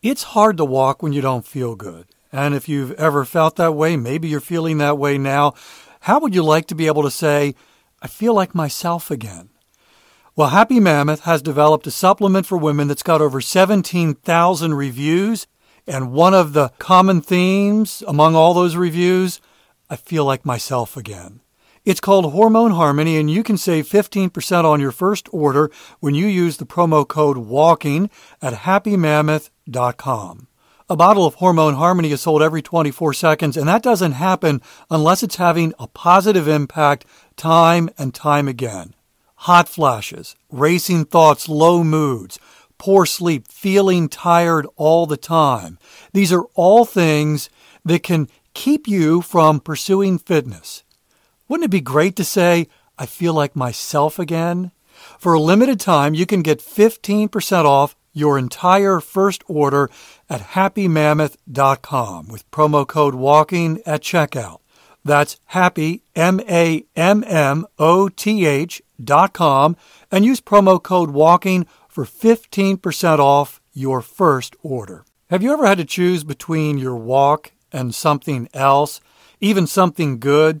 It's hard to walk when you don't feel good. And if you've ever felt that way, maybe you're feeling that way now, how would you like to be able to say, I feel like myself again? Well, Happy Mammoth has developed a supplement for women that's got over 17,000 reviews. And one of the common themes among all those reviews, I feel like myself again. It's called Hormone Harmony, and you can save 15% on your first order when you use the promo code WALKING at happymammoth.com. A bottle of Hormone Harmony is sold every 24 seconds, and that doesn't happen unless it's having a positive impact time and time again. Hot flashes, racing thoughts, low moods, poor sleep, feeling tired all the time. These are all things that can keep you from pursuing fitness. Wouldn't it be great to say, I feel like myself again? For a limited time, you can get 15% off your entire first order at happymammoth.com with promo code WALKING at checkout. That's happy, M A M M O T H dot com, and use promo code WALKING for 15% off your first order. Have you ever had to choose between your walk and something else, even something good?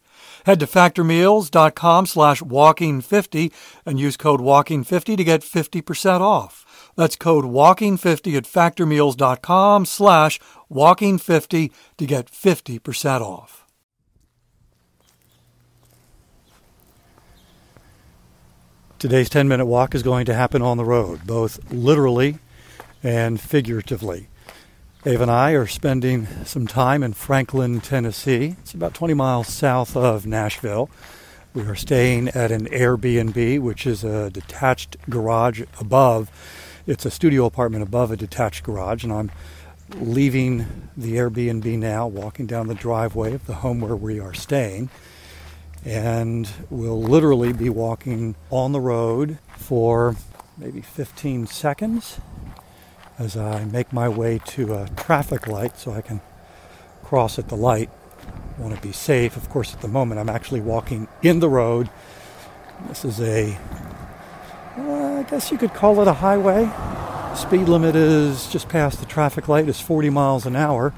Head to factormeals.com slash walking50 and use code walking50 to get 50% off. That's code walking50 at factormeals.com slash walking50 to get 50% off. Today's 10 minute walk is going to happen on the road, both literally and figuratively. Dave and I are spending some time in Franklin, Tennessee. It's about 20 miles south of Nashville. We are staying at an Airbnb, which is a detached garage above. It's a studio apartment above a detached garage, and I'm leaving the Airbnb now, walking down the driveway of the home where we are staying. And we'll literally be walking on the road for maybe 15 seconds as I make my way to a traffic light so I can cross at the light. I want to be safe. Of course, at the moment, I'm actually walking in the road. This is a, well, I guess you could call it a highway. Speed limit is just past the traffic light is 40 miles an hour.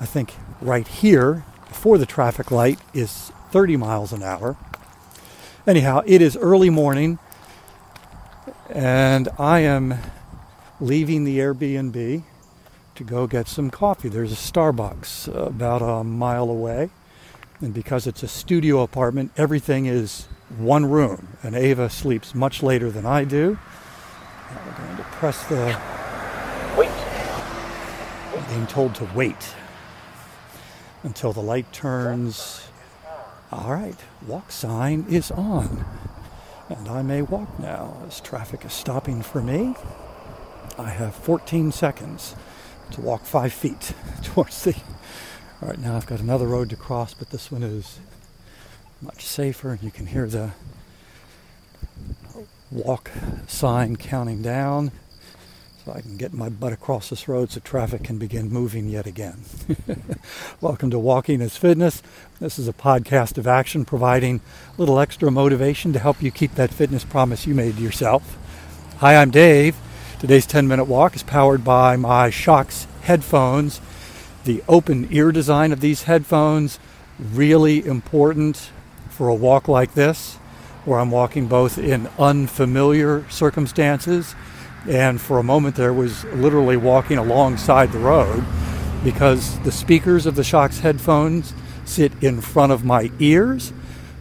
I think right here, before the traffic light, is 30 miles an hour. Anyhow, it is early morning, and I am leaving the Airbnb to go get some coffee. There's a Starbucks about a mile away. And because it's a studio apartment, everything is one room. And Ava sleeps much later than I do. Now we're going to press the. Wait. I'm being told to wait until the light turns. All right, walk sign is on. And I may walk now as traffic is stopping for me. I have 14 seconds to walk five feet towards the. All right, now I've got another road to cross, but this one is much safer. And you can hear the walk sign counting down. So I can get my butt across this road so traffic can begin moving yet again. Welcome to Walking is Fitness. This is a podcast of action providing a little extra motivation to help you keep that fitness promise you made to yourself. Hi, I'm Dave. Today's 10 minute walk is powered by my Shokz headphones. The open ear design of these headphones, really important for a walk like this, where I'm walking both in unfamiliar circumstances and for a moment there was literally walking alongside the road because the speakers of the Shokz headphones sit in front of my ears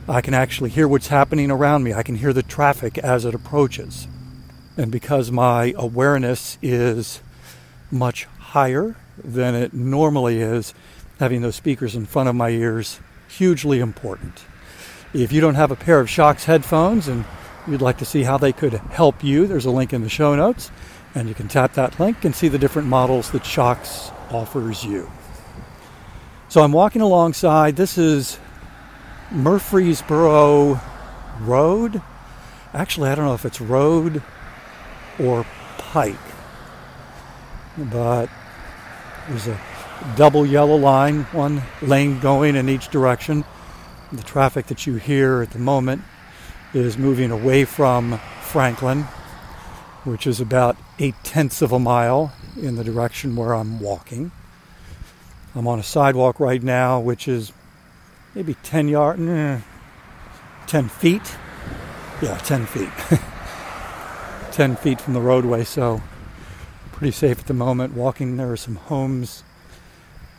I can actually hear what's happening around me. I can hear the traffic as it approaches. And because my awareness is much higher than it normally is, having those speakers in front of my ears hugely important. If you don't have a pair of Shokz headphones and you'd like to see how they could help you, there's a link in the show notes, and you can tap that link and see the different models that Shokz offers you. So I'm walking alongside. This is Murfreesboro Road. Actually, I don't know if it's road or pike, but there's a double yellow line, one lane going in each direction. The traffic that you hear at the moment is moving away from Franklin, which is about eight tenths of a mile in the direction where I'm walking. I'm on a sidewalk right now, which is maybe 10 yards, eh, 10 feet. Yeah, 10 feet. 10 feet from the roadway, so pretty safe at the moment. Walking, there are some homes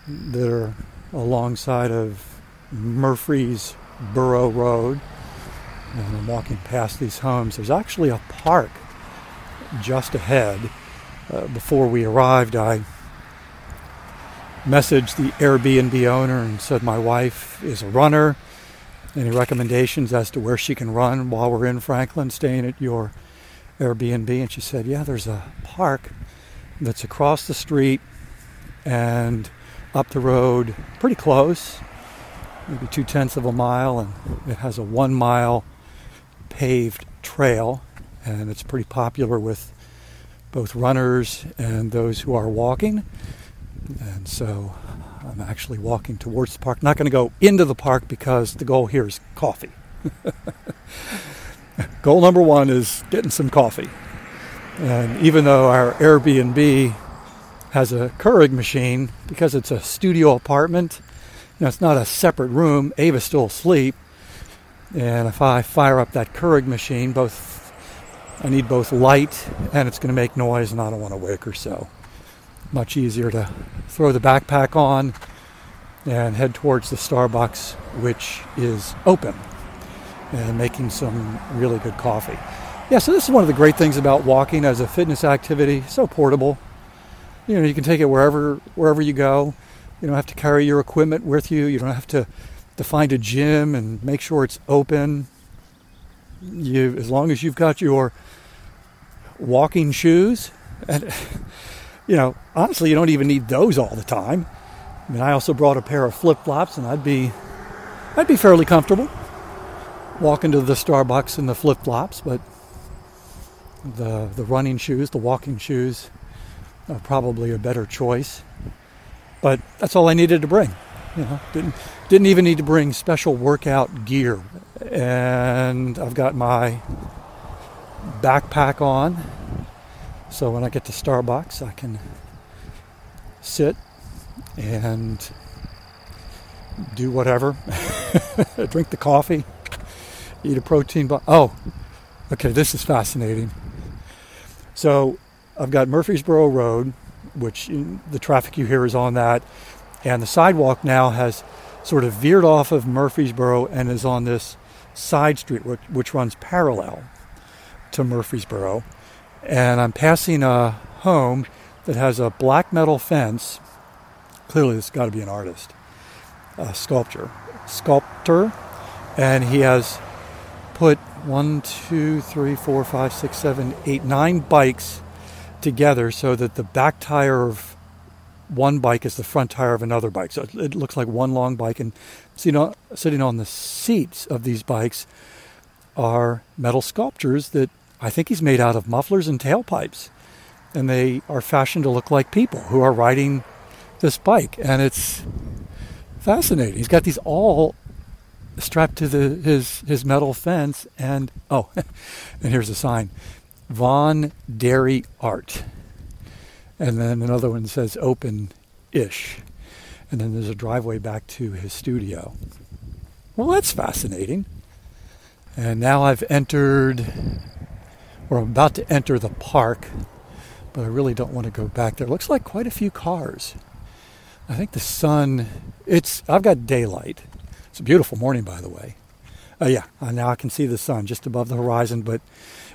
that are alongside of Murfreesboro Road. And I'm walking past these homes. There's actually a park just ahead. Uh, before we arrived, I messaged the Airbnb owner and said my wife is a runner. Any recommendations as to where she can run while we're in Franklin, staying at your Airbnb? And she said, Yeah, there's a park that's across the street and up the road, pretty close, maybe two tenths of a mile, and it has a one mile paved trail, and it's pretty popular with both runners and those who are walking. And so I'm actually walking towards the park. Not going to go into the park because the goal here is coffee. goal number one is getting some coffee. And even though our Airbnb has a Keurig machine, because it's a studio apartment, you know, it's not a separate room. Ava's still asleep. And if I fire up that Keurig machine, both I need both light and it's going to make noise, and I don't want to wake her. So much easier to throw the backpack on and head towards the Starbucks, which is open and making some really good coffee. Yeah, so this is one of the great things about walking as a fitness activity. So portable. You know, you can take it wherever wherever you go. You don't have to carry your equipment with you. You don't have to to find a gym and make sure it's open. You as long as you've got your walking shoes and you know, honestly, you don't even need those all the time. I mean, I also brought a pair of flip-flops, and I'd be, I'd be fairly comfortable walking to the Starbucks in the flip-flops. But the the running shoes, the walking shoes, are probably a better choice. But that's all I needed to bring. You know, didn't didn't even need to bring special workout gear, and I've got my backpack on so when I get to Starbucks, I can sit and do whatever, drink the coffee, eat a protein bar. Oh, okay, this is fascinating. So I've got Murfreesboro Road, which the traffic you hear is on that, and the sidewalk now has sort of veered off of Murfreesboro and is on this side street which, which runs parallel to Murfreesboro and I'm passing a home that has a black metal fence. Clearly, has got to be an artist, a sculptor, sculptor, and he has put one, two, three, four, five, six, seven, eight, nine bikes together so that the back tire of one bike is the front tire of another bike. So it looks like one long bike, and you know, sitting on the seats of these bikes are metal sculptures that I think he's made out of mufflers and tailpipes. And they are fashioned to look like people who are riding this bike. And it's fascinating. He's got these all strapped to the, his, his metal fence. And, oh, and here's a sign Von Dairy Art. And then another one says open ish. And then there's a driveway back to his studio. Well, that's fascinating. And now I've entered or I'm about to enter the park, but I really don't want to go back there. Looks like quite a few cars. I think the sun, it's, I've got daylight. It's a beautiful morning, by the way. Uh, yeah, uh, now I can see the sun just above the horizon, but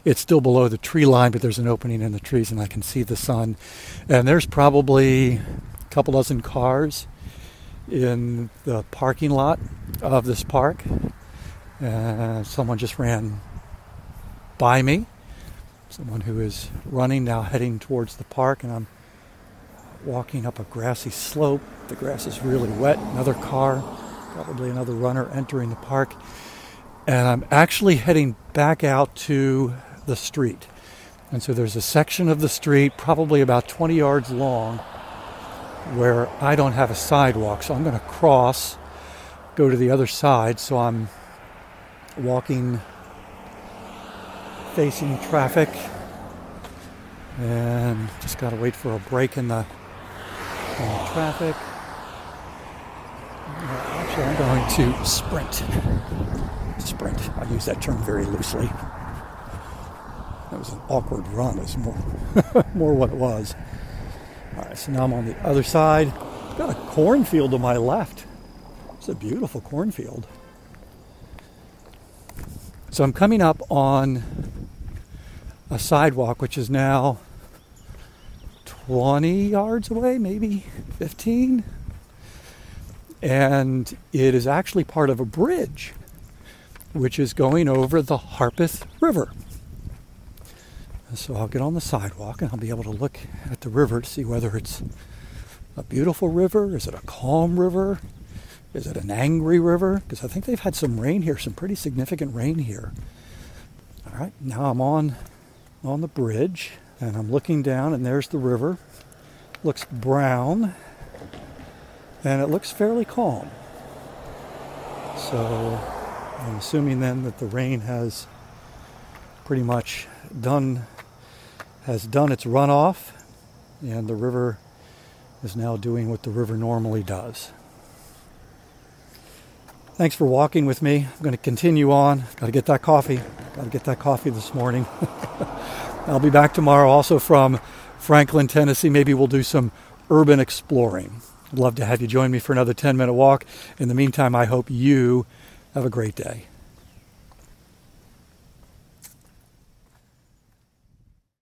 it's still below the tree line, but there's an opening in the trees and I can see the sun. And there's probably a couple dozen cars in the parking lot of this park. Uh, someone just ran by me. Someone who is running now heading towards the park, and I'm walking up a grassy slope. The grass is really wet. Another car, probably another runner entering the park. And I'm actually heading back out to the street. And so there's a section of the street, probably about 20 yards long, where I don't have a sidewalk. So I'm going to cross, go to the other side. So I'm walking facing traffic and just got to wait for a break in the, in the traffic. Actually, I'm going to sprint. Sprint. I use that term very loosely. That was an awkward run. It's more, more what it was. All right, so now I'm on the other side. Got a cornfield to my left. It's a beautiful cornfield. So I'm coming up on a sidewalk, which is now 20 yards away, maybe 15. And it is actually part of a bridge, which is going over the Harpeth River. So I'll get on the sidewalk and I'll be able to look at the river to see whether it's a beautiful river, is it a calm river, is it an angry river? Because I think they've had some rain here, some pretty significant rain here. All right, now I'm on on the bridge and I'm looking down and there's the river. Looks brown and it looks fairly calm. So I'm assuming then that the rain has pretty much done has done its runoff and the river is now doing what the river normally does. Thanks for walking with me. I'm going to continue on. Got to get that coffee. Got to get that coffee this morning. I'll be back tomorrow also from Franklin, Tennessee. Maybe we'll do some urban exploring. I'd love to have you join me for another 10 minute walk. In the meantime, I hope you have a great day.